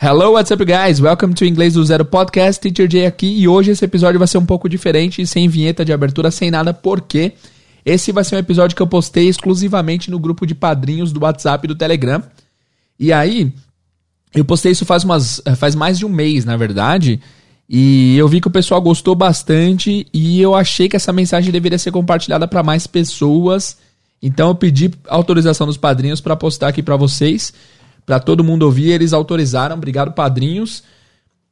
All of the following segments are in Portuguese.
Hello, what's up, guys? Welcome to Inglês do Zero Podcast. Teacher Jay aqui e hoje esse episódio vai ser um pouco diferente, sem vinheta de abertura, sem nada, porque esse vai ser um episódio que eu postei exclusivamente no grupo de padrinhos do WhatsApp e do Telegram. E aí, eu postei isso faz, umas, faz mais de um mês, na verdade, e eu vi que o pessoal gostou bastante e eu achei que essa mensagem deveria ser compartilhada para mais pessoas. Então eu pedi autorização dos padrinhos para postar aqui para vocês, para todo mundo ouvir. Eles autorizaram, obrigado padrinhos.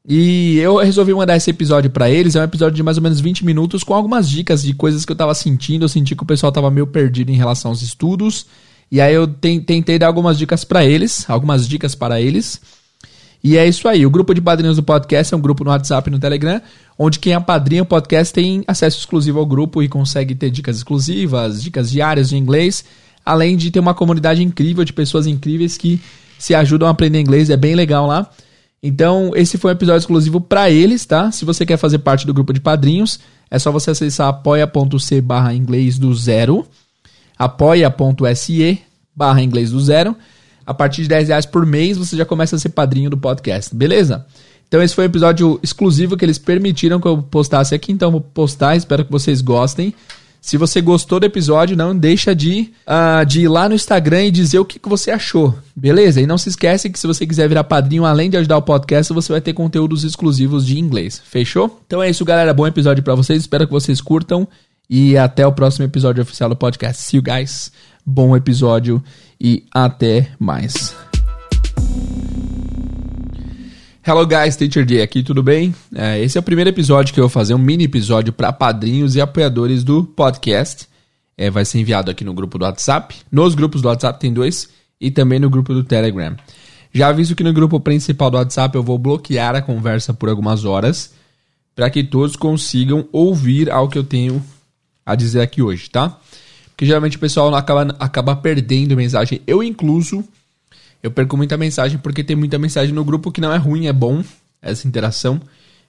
E eu resolvi mandar esse episódio para eles. É um episódio de mais ou menos 20 minutos com algumas dicas de coisas que eu tava sentindo. Eu senti que o pessoal tava meio perdido em relação aos estudos. E aí eu tentei dar algumas dicas para eles, algumas dicas para eles. E é isso aí. O grupo de padrinhos do podcast é um grupo no WhatsApp e no Telegram, onde quem é padrinho do podcast tem acesso exclusivo ao grupo e consegue ter dicas exclusivas, dicas diárias de inglês, além de ter uma comunidade incrível de pessoas incríveis que se ajudam a aprender inglês. É bem legal lá. Então, esse foi um episódio exclusivo para eles, tá? Se você quer fazer parte do grupo de padrinhos, é só você acessar apoia.c barra inglês do zero, apoia.se barra inglês do zero. A partir de 10 reais por mês você já começa a ser padrinho do podcast, beleza? Então esse foi um episódio exclusivo que eles permitiram que eu postasse aqui, então vou postar, espero que vocês gostem. Se você gostou do episódio, não deixa de, uh, de ir lá no Instagram e dizer o que, que você achou, beleza? E não se esquece que se você quiser virar padrinho, além de ajudar o podcast, você vai ter conteúdos exclusivos de inglês, fechou? Então é isso, galera, bom episódio para vocês, espero que vocês curtam e até o próximo episódio oficial do podcast. See you guys, bom episódio e até mais. Hello guys, Teacher J aqui, tudo bem? É, esse é o primeiro episódio que eu vou fazer, um mini episódio para padrinhos e apoiadores do podcast. É, vai ser enviado aqui no grupo do WhatsApp. Nos grupos do WhatsApp tem dois e também no grupo do Telegram. Já aviso que no grupo principal do WhatsApp eu vou bloquear a conversa por algumas horas para que todos consigam ouvir ao que eu tenho a dizer aqui hoje, tá? Porque geralmente o pessoal acaba, acaba perdendo mensagem. Eu incluso, eu perco muita mensagem porque tem muita mensagem no grupo que não é ruim, é bom essa interação.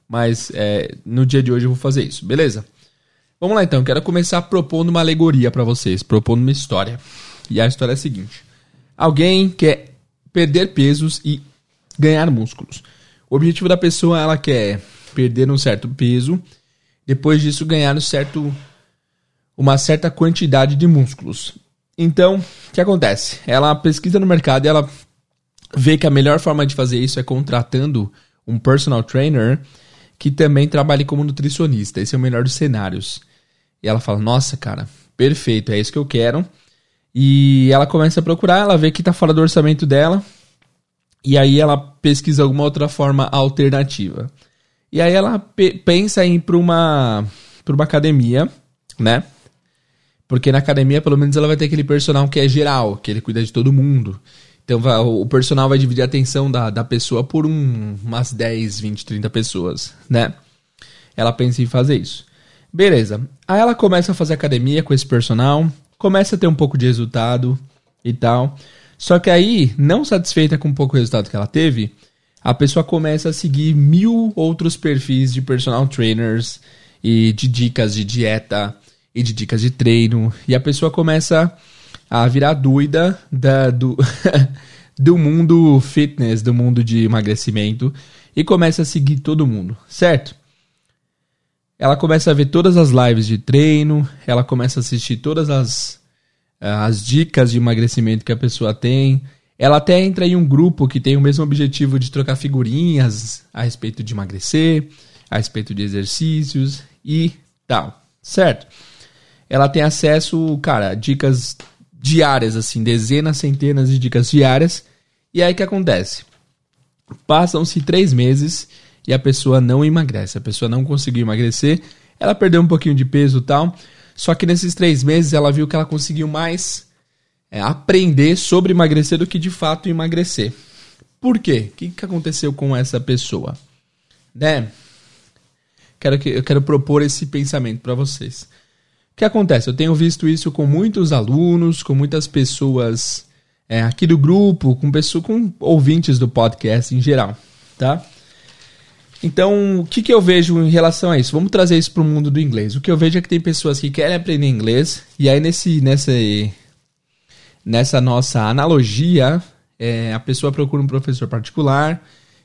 Mas é, no dia de hoje eu vou fazer isso, beleza? Vamos lá então, quero começar propondo uma alegoria para vocês, propondo uma história. E a história é a seguinte: alguém quer perder pesos e ganhar músculos. O objetivo da pessoa ela quer perder um certo peso, depois disso ganhar um certo uma certa quantidade de músculos. Então, o que acontece? Ela pesquisa no mercado e ela vê que a melhor forma de fazer isso é contratando um personal trainer que também trabalhe como nutricionista. Esse é o melhor dos cenários. E ela fala: Nossa, cara, perfeito, é isso que eu quero. E ela começa a procurar, ela vê que está fora do orçamento dela. E aí ela pesquisa alguma outra forma alternativa. E aí ela pensa em ir para uma, uma academia, né? Porque na academia, pelo menos, ela vai ter aquele personal que é geral, que ele cuida de todo mundo. Então vai, o personal vai dividir a atenção da, da pessoa por um, umas 10, 20, 30 pessoas, né? Ela pensa em fazer isso. Beleza. Aí ela começa a fazer academia com esse personal, começa a ter um pouco de resultado e tal. Só que aí, não satisfeita com o pouco resultado que ela teve, a pessoa começa a seguir mil outros perfis de personal trainers e de dicas de dieta e de dicas de treino. E a pessoa começa a virar doida da, do, do mundo fitness, do mundo de emagrecimento e começa a seguir todo mundo, certo? Ela começa a ver todas as lives de treino, ela começa a assistir todas as, as dicas de emagrecimento que a pessoa tem. Ela até entra em um grupo que tem o mesmo objetivo de trocar figurinhas a respeito de emagrecer, a respeito de exercícios e tal, certo? Ela tem acesso, cara, a dicas diárias, assim, dezenas, centenas de dicas diárias. E aí o que acontece? Passam-se três meses e a pessoa não emagrece, a pessoa não conseguiu emagrecer, ela perdeu um pouquinho de peso e tal. Só que nesses três meses ela viu que ela conseguiu mais é, aprender sobre emagrecer do que de fato emagrecer. Por quê? O que, que aconteceu com essa pessoa? Né? Quero que, eu quero propor esse pensamento para vocês que acontece? Eu tenho visto isso com muitos alunos, com muitas pessoas é, aqui do grupo, com pessoas, com ouvintes do podcast em geral, tá? Então, o que, que eu vejo em relação a isso? Vamos trazer isso para o mundo do inglês. O que eu vejo é que tem pessoas que querem aprender inglês e aí nesse, nessa, nessa nossa analogia, é, a pessoa procura um professor particular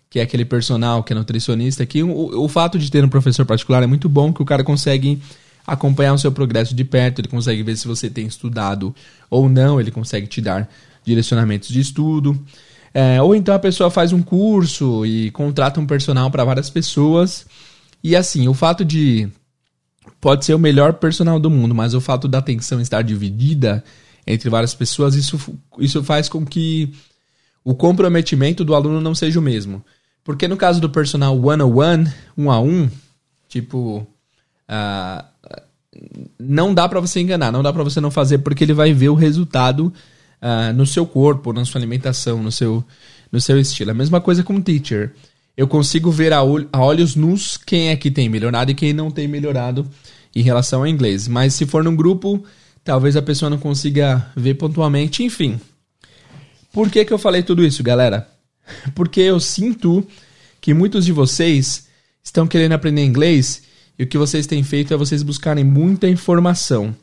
que é aquele personal que é nutricionista, que o, o fato de ter um professor particular é muito bom, que o cara consegue acompanhar o seu progresso de perto, ele consegue ver se você tem estudado ou não, ele consegue te dar direcionamentos de estudo. É, ou então a pessoa faz um curso e contrata um personal para várias pessoas. E assim, o fato de. Pode ser o melhor personal do mundo, mas o fato da atenção estar dividida entre várias pessoas, isso, isso faz com que o comprometimento do aluno não seja o mesmo. Porque no caso do personal one-on-one, um a um, tipo. Uh, não dá para você enganar, não dá para você não fazer, porque ele vai ver o resultado uh, no seu corpo, na sua alimentação, no seu, no seu estilo. A mesma coisa com o teacher. Eu consigo ver a, a olhos nus quem é que tem melhorado e quem não tem melhorado em relação ao inglês. Mas se for num grupo, talvez a pessoa não consiga ver pontualmente. Enfim. Por que, que eu falei tudo isso, galera? Porque eu sinto que muitos de vocês estão querendo aprender inglês e o que vocês têm feito é vocês buscarem muita informação.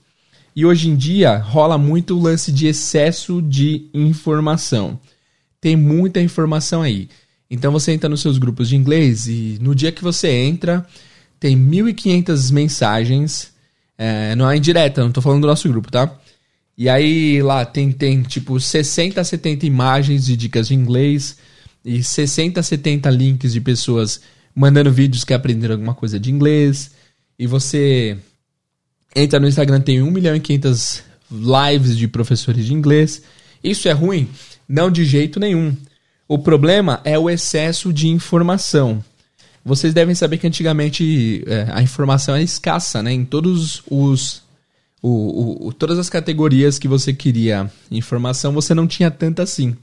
E hoje em dia rola muito o lance de excesso de informação. Tem muita informação aí. Então você entra nos seus grupos de inglês e no dia que você entra, tem 1.500 mensagens. É, não é indireta, não tô falando do nosso grupo, tá? E aí lá tem, tem tipo 60 a 70 imagens de dicas de inglês e 60 a 70 links de pessoas mandando vídeos que aprenderam alguma coisa de inglês. E você entra no Instagram, tem 1 milhão e 500 lives de professores de inglês. Isso é ruim? Não de jeito nenhum. O problema é o excesso de informação. Vocês devem saber que antigamente é, a informação era escassa, né? Em todos os o, o, todas as categorias que você queria informação, você não tinha tanta assim.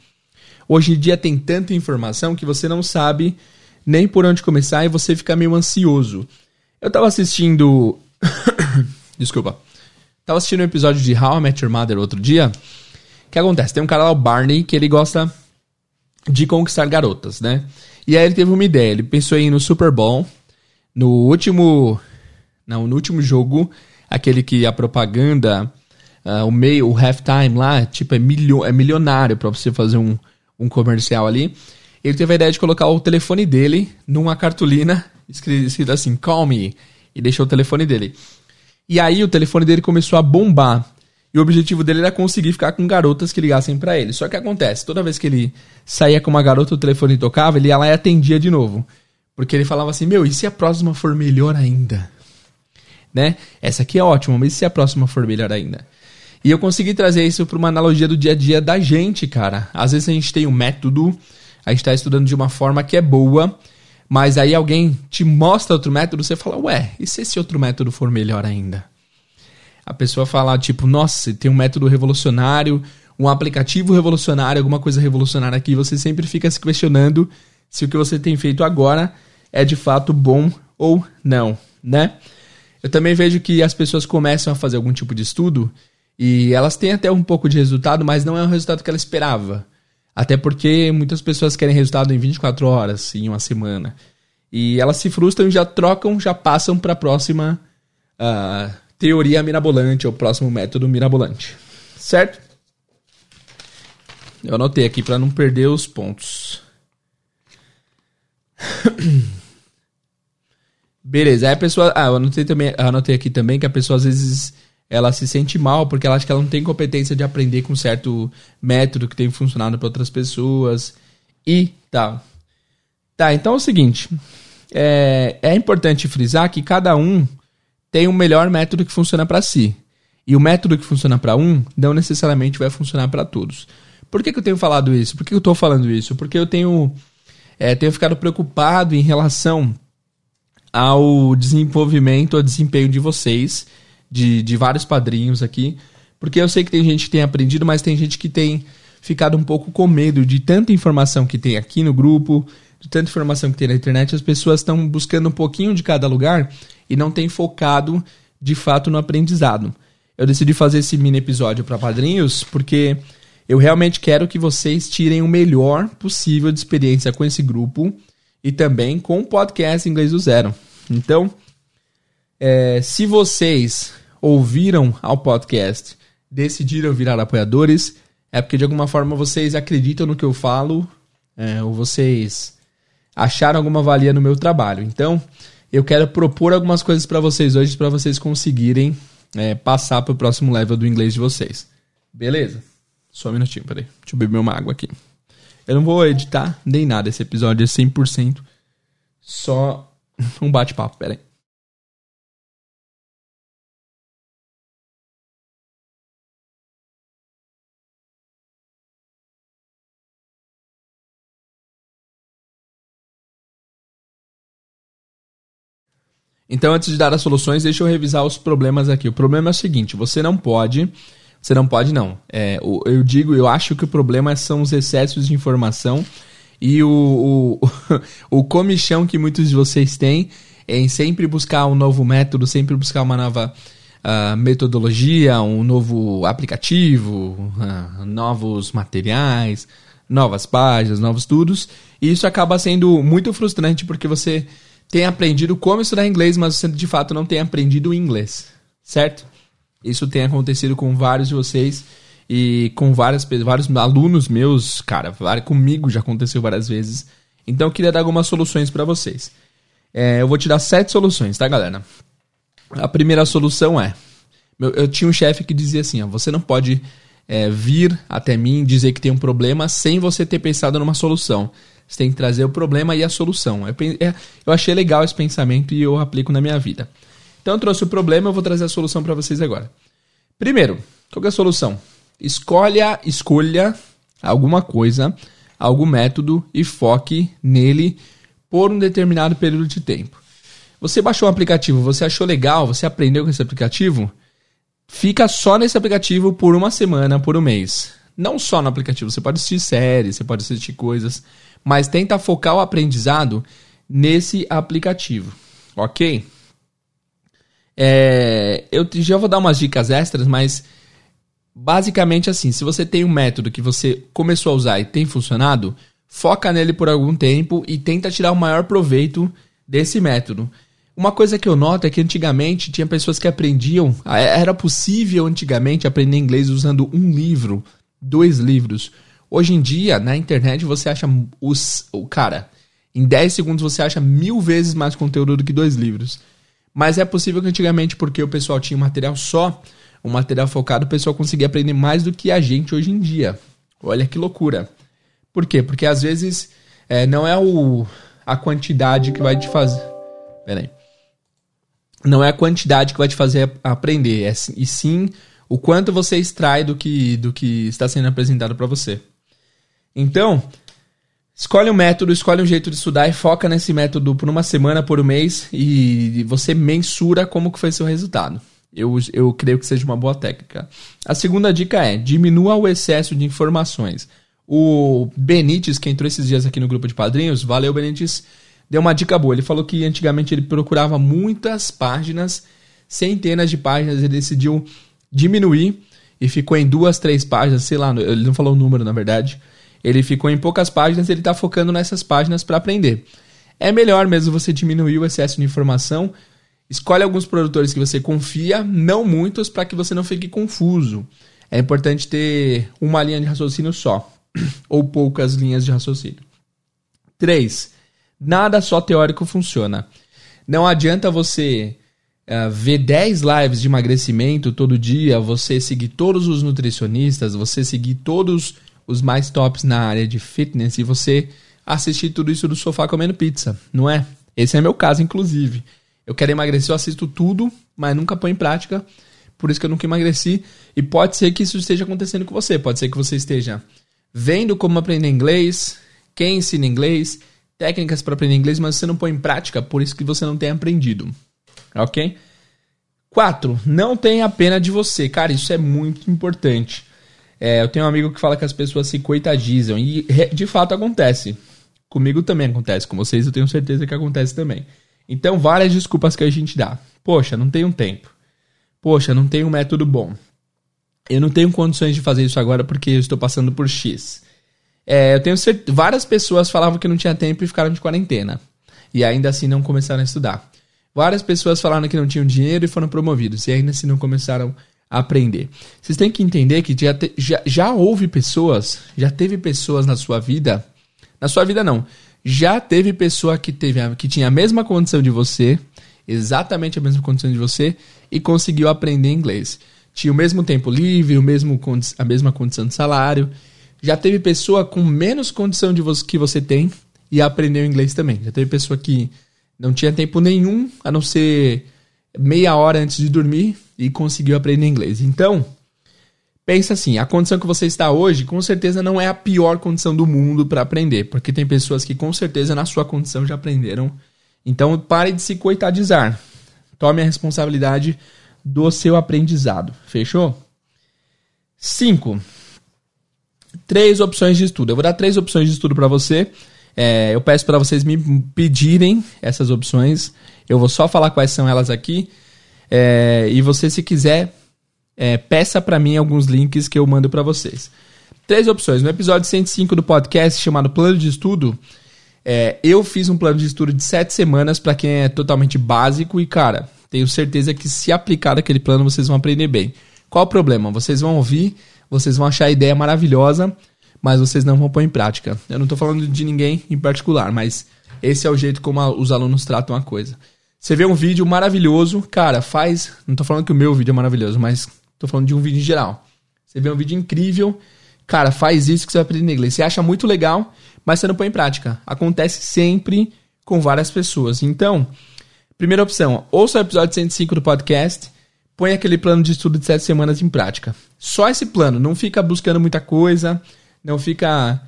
Hoje em dia tem tanta informação que você não sabe nem por onde começar e você fica meio ansioso. Eu tava assistindo Desculpa. Tava assistindo um episódio de How I Met Your Mother outro dia. O que acontece? Tem um cara lá, o Barney, que ele gosta de conquistar garotas, né? E aí ele teve uma ideia. Ele pensou em ir no Super Bowl, no último. Não, no último jogo, aquele que a propaganda, uh, o meio, o halftime lá, tipo, é, milho, é milionário para você fazer um, um comercial ali. Ele teve a ideia de colocar o telefone dele numa cartolina escrito assim, call me, e deixou o telefone dele. E aí o telefone dele começou a bombar. E o objetivo dele era conseguir ficar com garotas que ligassem para ele. Só que acontece, toda vez que ele saía com uma garota, o telefone tocava, ele ia lá e atendia de novo. Porque ele falava assim: Meu, e se a próxima for melhor ainda? Né? Essa aqui é ótima, mas e se a próxima for melhor ainda? E eu consegui trazer isso para uma analogia do dia a dia da gente, cara. Às vezes a gente tem um método, a gente está estudando de uma forma que é boa, mas aí alguém te mostra outro método, você fala, ué, e se esse outro método for melhor ainda? A pessoa fala, tipo, nossa, tem um método revolucionário, um aplicativo revolucionário, alguma coisa revolucionária aqui, você sempre fica se questionando se o que você tem feito agora é de fato bom ou não, né? Eu também vejo que as pessoas começam a fazer algum tipo de estudo e elas têm até um pouco de resultado, mas não é o resultado que ela esperava. Até porque muitas pessoas querem resultado em 24 horas, em uma semana. E elas se frustram e já trocam, já passam para a próxima uh, teoria mirabolante, ou próximo método mirabolante. Certo? Eu anotei aqui para não perder os pontos. Beleza, aí a pessoa. Ah, eu anotei, também, anotei aqui também que a pessoa às vezes ela se sente mal porque ela acha que ela não tem competência de aprender com certo método que tem funcionado para outras pessoas e tal. Tá, então é o seguinte: é, é importante frisar que cada um tem um melhor método que funciona para si. E o método que funciona para um não necessariamente vai funcionar para todos. Por que, que eu tenho falado isso? Por que eu estou falando isso? Porque eu tenho, é, tenho ficado preocupado em relação ao desenvolvimento, ao desempenho de vocês de, de vários padrinhos aqui, porque eu sei que tem gente que tem aprendido, mas tem gente que tem ficado um pouco com medo de tanta informação que tem aqui no grupo, de tanta informação que tem na internet, as pessoas estão buscando um pouquinho de cada lugar e não têm focado de fato no aprendizado. Eu decidi fazer esse mini episódio para padrinhos porque eu realmente quero que vocês tirem o melhor possível de experiência com esse grupo e também com o podcast Inglês do Zero. Então, é, se vocês ouviram ao podcast, decidiram virar apoiadores, é porque de alguma forma vocês acreditam no que eu falo, é, ou vocês acharam alguma valia no meu trabalho. Então, eu quero propor algumas coisas para vocês hoje para vocês conseguirem é, passar para o próximo level do inglês de vocês. Beleza? Só um minutinho, peraí. Deixa eu beber uma água aqui. Eu não vou editar nem nada. Esse episódio é 100% só um bate-papo. Peraí. Então, antes de dar as soluções, deixa eu revisar os problemas aqui. O problema é o seguinte: você não pode. Você não pode, não. É, eu digo, eu acho que o problema são os excessos de informação e o, o, o comichão que muitos de vocês têm em sempre buscar um novo método, sempre buscar uma nova uh, metodologia, um novo aplicativo, uh, novos materiais, novas páginas, novos estudos. E isso acaba sendo muito frustrante porque você tem aprendido como estudar inglês, mas você de fato não tem aprendido inglês, certo? Isso tem acontecido com vários de vocês e com várias, vários alunos meus, cara, comigo já aconteceu várias vezes. Então eu queria dar algumas soluções para vocês. É, eu vou te dar sete soluções, tá, galera? A primeira solução é: eu, eu tinha um chefe que dizia assim, ó, você não pode é, vir até mim dizer que tem um problema sem você ter pensado numa solução. Você tem que trazer o problema e a solução. Eu, é, eu achei legal esse pensamento e eu aplico na minha vida. Então eu trouxe o problema, eu vou trazer a solução para vocês agora. Primeiro, qual é a solução? Escolha, escolha alguma coisa, algum método e foque nele por um determinado período de tempo. Você baixou um aplicativo, você achou legal, você aprendeu com esse aplicativo? Fica só nesse aplicativo por uma semana, por um mês. Não só no aplicativo, você pode assistir séries, você pode assistir coisas mas tenta focar o aprendizado nesse aplicativo, ok? É, eu já vou dar umas dicas extras, mas basicamente assim, se você tem um método que você começou a usar e tem funcionado, foca nele por algum tempo e tenta tirar o maior proveito desse método. Uma coisa que eu noto é que antigamente tinha pessoas que aprendiam, era possível antigamente aprender inglês usando um livro, dois livros. Hoje em dia, na internet, você acha os. O cara, em 10 segundos você acha mil vezes mais conteúdo do que dois livros. Mas é possível que antigamente, porque o pessoal tinha um material só, um material focado, o pessoal conseguia aprender mais do que a gente hoje em dia. Olha que loucura. Por quê? Porque às vezes é, não é o, a quantidade que vai te fazer. Pera aí. Não é a quantidade que vai te fazer aprender, é, e sim o quanto você extrai do que, do que está sendo apresentado para você. Então, escolhe um método, escolhe um jeito de estudar e foca nesse método por uma semana, por um mês e você mensura como que foi seu resultado. Eu, eu creio que seja uma boa técnica. A segunda dica é: diminua o excesso de informações. O Benites, que entrou esses dias aqui no grupo de padrinhos, valeu Benites, deu uma dica boa. Ele falou que antigamente ele procurava muitas páginas, centenas de páginas, ele decidiu diminuir e ficou em duas, três páginas, sei lá, ele não falou o número na verdade ele ficou em poucas páginas, ele está focando nessas páginas para aprender. É melhor mesmo você diminuir o excesso de informação. Escolhe alguns produtores que você confia, não muitos, para que você não fique confuso. É importante ter uma linha de raciocínio só, ou poucas linhas de raciocínio. 3. Nada só teórico funciona. Não adianta você uh, ver 10 lives de emagrecimento todo dia, você seguir todos os nutricionistas, você seguir todos os mais tops na área de fitness e você assistir tudo isso do sofá comendo pizza, não é? Esse é meu caso, inclusive. Eu quero emagrecer, eu assisto tudo, mas nunca põe em prática. Por isso que eu nunca emagreci. E pode ser que isso esteja acontecendo com você. Pode ser que você esteja vendo como aprender inglês, quem ensina inglês, técnicas para aprender inglês, mas você não põe em prática, por isso que você não tem aprendido. Ok? 4. Não tenha pena de você. Cara, isso é muito importante. É, eu tenho um amigo que fala que as pessoas se coitadizam. E de fato acontece. Comigo também acontece. Com vocês eu tenho certeza que acontece também. Então, várias desculpas que a gente dá. Poxa, não tenho tempo. Poxa, não tenho um método bom. Eu não tenho condições de fazer isso agora porque eu estou passando por X. É, eu tenho certeza. Várias pessoas falavam que não tinha tempo e ficaram de quarentena. E ainda assim não começaram a estudar. Várias pessoas falaram que não tinham dinheiro e foram promovidos. E ainda assim não começaram aprender. Vocês têm que entender que já, te, já, já houve pessoas, já teve pessoas na sua vida, na sua vida não, Já teve pessoa que, teve, que tinha a mesma condição de você, exatamente a mesma condição de você, e conseguiu aprender inglês. Tinha o mesmo tempo livre, o mesmo, a mesma condição de salário. Já teve pessoa com menos condição de você, que você tem e aprendeu inglês também. Já teve pessoa que não tinha tempo nenhum, a não ser meia hora antes de dormir, e conseguiu aprender inglês. Então, pensa assim, a condição que você está hoje, com certeza não é a pior condição do mundo para aprender, porque tem pessoas que com certeza na sua condição já aprenderam. Então, pare de se coitadizar. Tome a responsabilidade do seu aprendizado. Fechou? 5. Três opções de estudo. Eu vou dar três opções de estudo para você. É, eu peço para vocês me pedirem essas opções. Eu vou só falar quais são elas aqui. É, e você, se quiser, é, peça para mim alguns links que eu mando para vocês. Três opções. No episódio 105 do podcast chamado Plano de Estudo, é, eu fiz um plano de estudo de sete semanas para quem é totalmente básico e, cara, tenho certeza que se aplicar aquele plano vocês vão aprender bem. Qual o problema? Vocês vão ouvir, vocês vão achar a ideia maravilhosa, mas vocês não vão pôr em prática. Eu não estou falando de ninguém em particular, mas esse é o jeito como a, os alunos tratam a coisa. Você vê um vídeo maravilhoso, cara, faz. Não estou falando que o meu vídeo é maravilhoso, mas estou falando de um vídeo em geral. Você vê um vídeo incrível, cara, faz isso que você vai aprender inglês. Você acha muito legal, mas você não põe em prática. Acontece sempre com várias pessoas. Então, primeira opção, ouça o episódio 105 do podcast, põe aquele plano de estudo de 7 semanas em prática. Só esse plano, não fica buscando muita coisa, não fica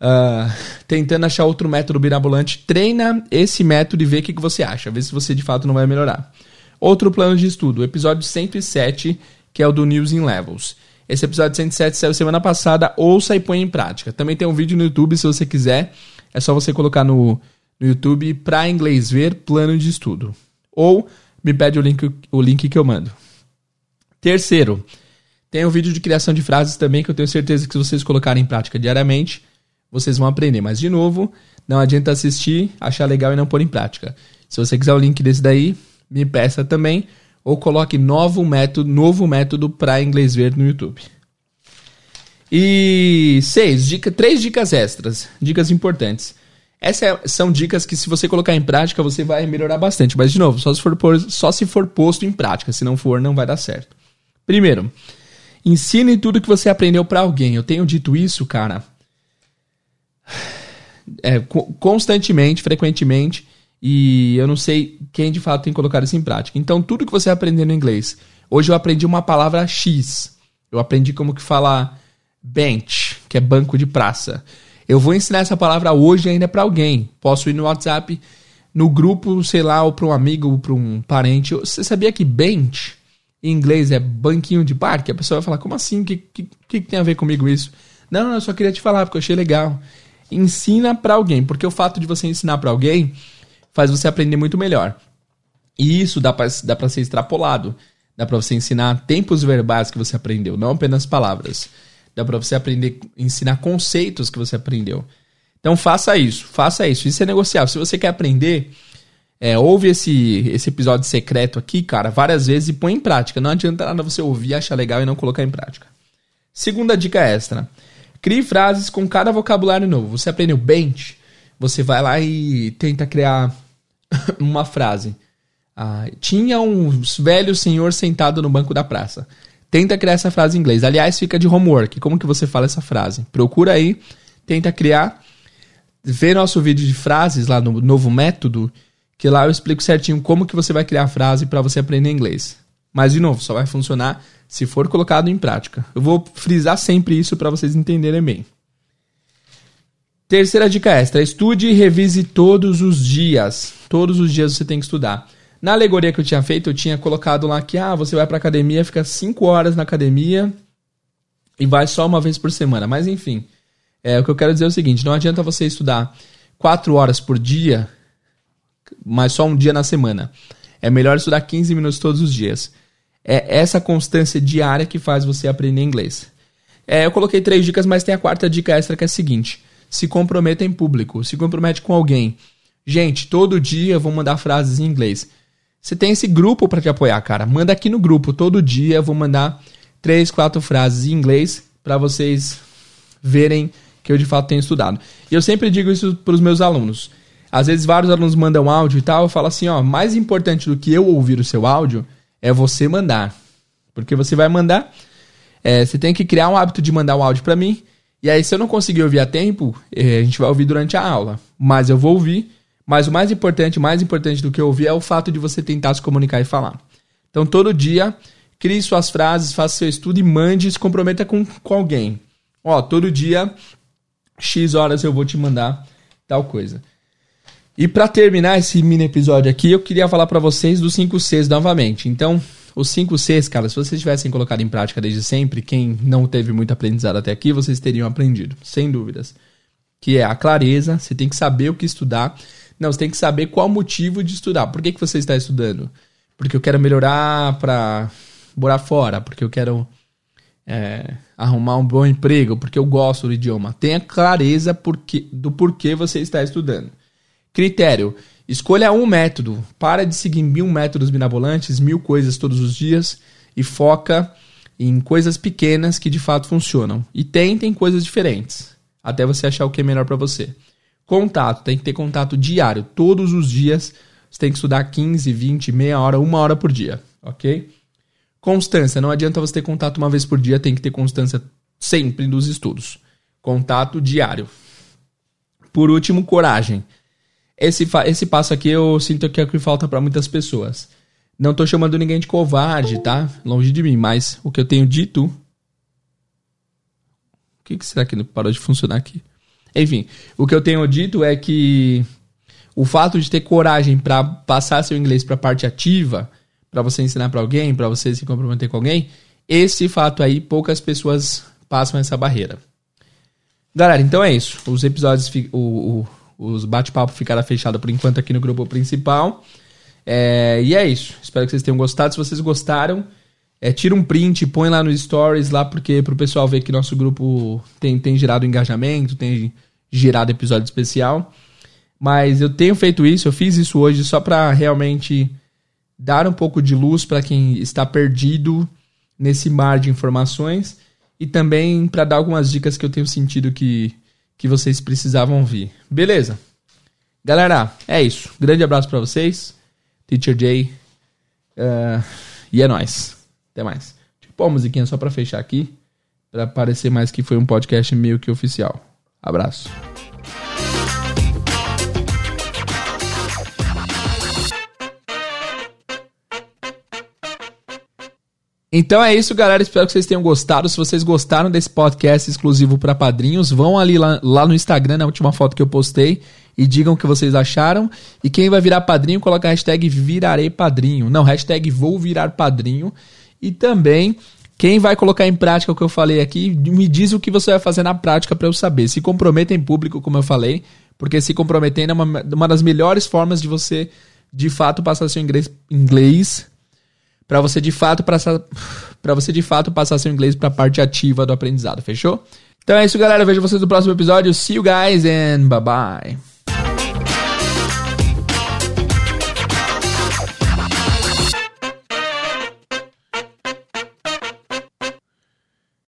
uh, tentando achar outro método birabolante. Treina esse método e vê o que, que você acha. Vê se você de fato não vai melhorar. Outro plano de estudo, episódio 107, que é o do News in Levels. Esse episódio 107 saiu semana passada, ouça e põe em prática. Também tem um vídeo no YouTube, se você quiser. É só você colocar no, no YouTube para inglês ver plano de estudo. Ou me pede o link, o link que eu mando. Terceiro, tem um vídeo de criação de frases também que eu tenho certeza que se vocês colocarem em prática diariamente, vocês vão aprender. Mas, de novo, não adianta assistir, achar legal e não pôr em prática. Se você quiser o link desse daí, me peça também. Ou coloque novo método, novo método para inglês ver no YouTube. E seis, dica, três dicas extras, dicas importantes. Essas é, são dicas que, se você colocar em prática, você vai melhorar bastante. Mas, de novo, só se for, só se for posto em prática. Se não for, não vai dar certo. Primeiro, Ensine tudo que você aprendeu para alguém. Eu tenho dito isso, cara, é, constantemente, frequentemente, e eu não sei quem de fato tem colocado isso em prática. Então, tudo que você aprender no inglês. Hoje eu aprendi uma palavra X. Eu aprendi como que falar bench, que é banco de praça. Eu vou ensinar essa palavra hoje ainda para alguém. Posso ir no WhatsApp, no grupo, sei lá, ou para um amigo, ou para um parente. Você sabia que bench em inglês é banquinho de parque, a pessoa vai falar, como assim? O que, que, que tem a ver comigo isso? Não, não, eu só queria te falar porque eu achei legal. Ensina para alguém, porque o fato de você ensinar para alguém faz você aprender muito melhor. E isso dá para pra ser extrapolado. Dá para você ensinar tempos verbais que você aprendeu, não apenas palavras. Dá para você aprender, ensinar conceitos que você aprendeu. Então faça isso, faça isso. Isso é negociável. Se você quer aprender, é, ouve esse, esse episódio secreto aqui, cara, várias vezes e põe em prática. Não adianta nada você ouvir, achar legal e não colocar em prática. Segunda dica extra. Crie frases com cada vocabulário novo. Você aprendeu bench, você vai lá e tenta criar uma frase. Ah, tinha um velho senhor sentado no banco da praça. Tenta criar essa frase em inglês. Aliás, fica de homework. Como que você fala essa frase? Procura aí, tenta criar. Vê nosso vídeo de frases lá no novo método que lá eu explico certinho como que você vai criar a frase para você aprender inglês. Mas de novo, só vai funcionar se for colocado em prática. Eu vou frisar sempre isso para vocês entenderem bem. Terceira dica extra: estude e revise todos os dias. Todos os dias você tem que estudar. Na alegoria que eu tinha feito, eu tinha colocado lá que ah, você vai para academia, fica 5 horas na academia e vai só uma vez por semana. Mas enfim, é, o que eu quero dizer é o seguinte: não adianta você estudar 4 horas por dia mas só um dia na semana. É melhor estudar 15 minutos todos os dias. É essa constância diária que faz você aprender inglês. É, eu coloquei três dicas, mas tem a quarta dica extra que é a seguinte: se comprometa em público, se compromete com alguém. Gente, todo dia eu vou mandar frases em inglês. Você tem esse grupo para te apoiar, cara. Manda aqui no grupo. Todo dia eu vou mandar três, quatro frases em inglês para vocês verem que eu de fato tenho estudado. E eu sempre digo isso para os meus alunos. Às vezes vários alunos mandam áudio e tal, eu falo assim, ó, mais importante do que eu ouvir o seu áudio é você mandar. Porque você vai mandar, é, você tem que criar um hábito de mandar um áudio para mim, e aí se eu não conseguir ouvir a tempo, é, a gente vai ouvir durante a aula. Mas eu vou ouvir, mas o mais importante, mais importante do que ouvir é o fato de você tentar se comunicar e falar. Então todo dia, crie suas frases, faça seu estudo e mande, se comprometa com, com alguém. Ó, todo dia, X horas eu vou te mandar tal coisa. E para terminar esse mini episódio aqui, eu queria falar para vocês dos 5 Cs novamente. Então, os 5 Cs, cara, se vocês tivessem colocado em prática desde sempre, quem não teve muito aprendizado até aqui, vocês teriam aprendido, sem dúvidas. Que é a clareza, você tem que saber o que estudar. Não, você tem que saber qual o motivo de estudar. Por que, que você está estudando? Porque eu quero melhorar para morar fora, porque eu quero é, arrumar um bom emprego, porque eu gosto do idioma. Tenha clareza porque, do porquê você está estudando. Critério: escolha um método. Para de seguir mil métodos mirabolantes, mil coisas todos os dias e foca em coisas pequenas que de fato funcionam. E tentem coisas diferentes até você achar o que é melhor para você. Contato: tem que ter contato diário, todos os dias. Você tem que estudar 15, 20, meia hora, uma hora por dia, ok? Constância: não adianta você ter contato uma vez por dia, tem que ter constância sempre dos estudos. Contato diário. Por último, coragem. Esse, esse passo aqui eu sinto que é o que falta para muitas pessoas. Não tô chamando ninguém de covarde, tá? Longe de mim, mas o que eu tenho dito. O que, que será que parou de funcionar aqui? Enfim, o que eu tenho dito é que o fato de ter coragem para passar seu inglês para parte ativa, para você ensinar para alguém, para você se comprometer com alguém, esse fato aí poucas pessoas passam essa barreira. Galera, então é isso. Os episódios, o, o os bate-papo ficará fechado por enquanto aqui no grupo principal. É, e é isso. Espero que vocês tenham gostado. Se vocês gostaram, é, tira um print, põe lá nos stories lá, porque pro pessoal ver que nosso grupo tem, tem gerado engajamento, tem gerado episódio especial. Mas eu tenho feito isso, eu fiz isso hoje só para realmente dar um pouco de luz para quem está perdido nesse mar de informações e também para dar algumas dicas que eu tenho sentido que que vocês precisavam ouvir. Beleza? Galera, é isso. Grande abraço para vocês. Teacher Jay. Uh, e é nóis. Até mais. Deixa eu pôr a musiquinha só pra fechar aqui. Pra parecer mais que foi um podcast meio que oficial. Abraço. Então é isso, galera. Espero que vocês tenham gostado. Se vocês gostaram desse podcast exclusivo para padrinhos, vão ali lá, lá, no Instagram, na última foto que eu postei, e digam o que vocês acharam. E quem vai virar padrinho, coloca a hashtag virarei padrinho. Não, hashtag vou virar padrinho. E também, quem vai colocar em prática o que eu falei aqui, me diz o que você vai fazer na prática para eu saber. Se comprometa em público, como eu falei, porque se comprometendo é uma, uma das melhores formas de você, de fato, passar seu inglês, inglês para você de fato passar para você de fato passar seu inglês para a parte ativa do aprendizado, fechou? Então é isso, galera. vejo vocês no próximo episódio. See you guys and bye bye.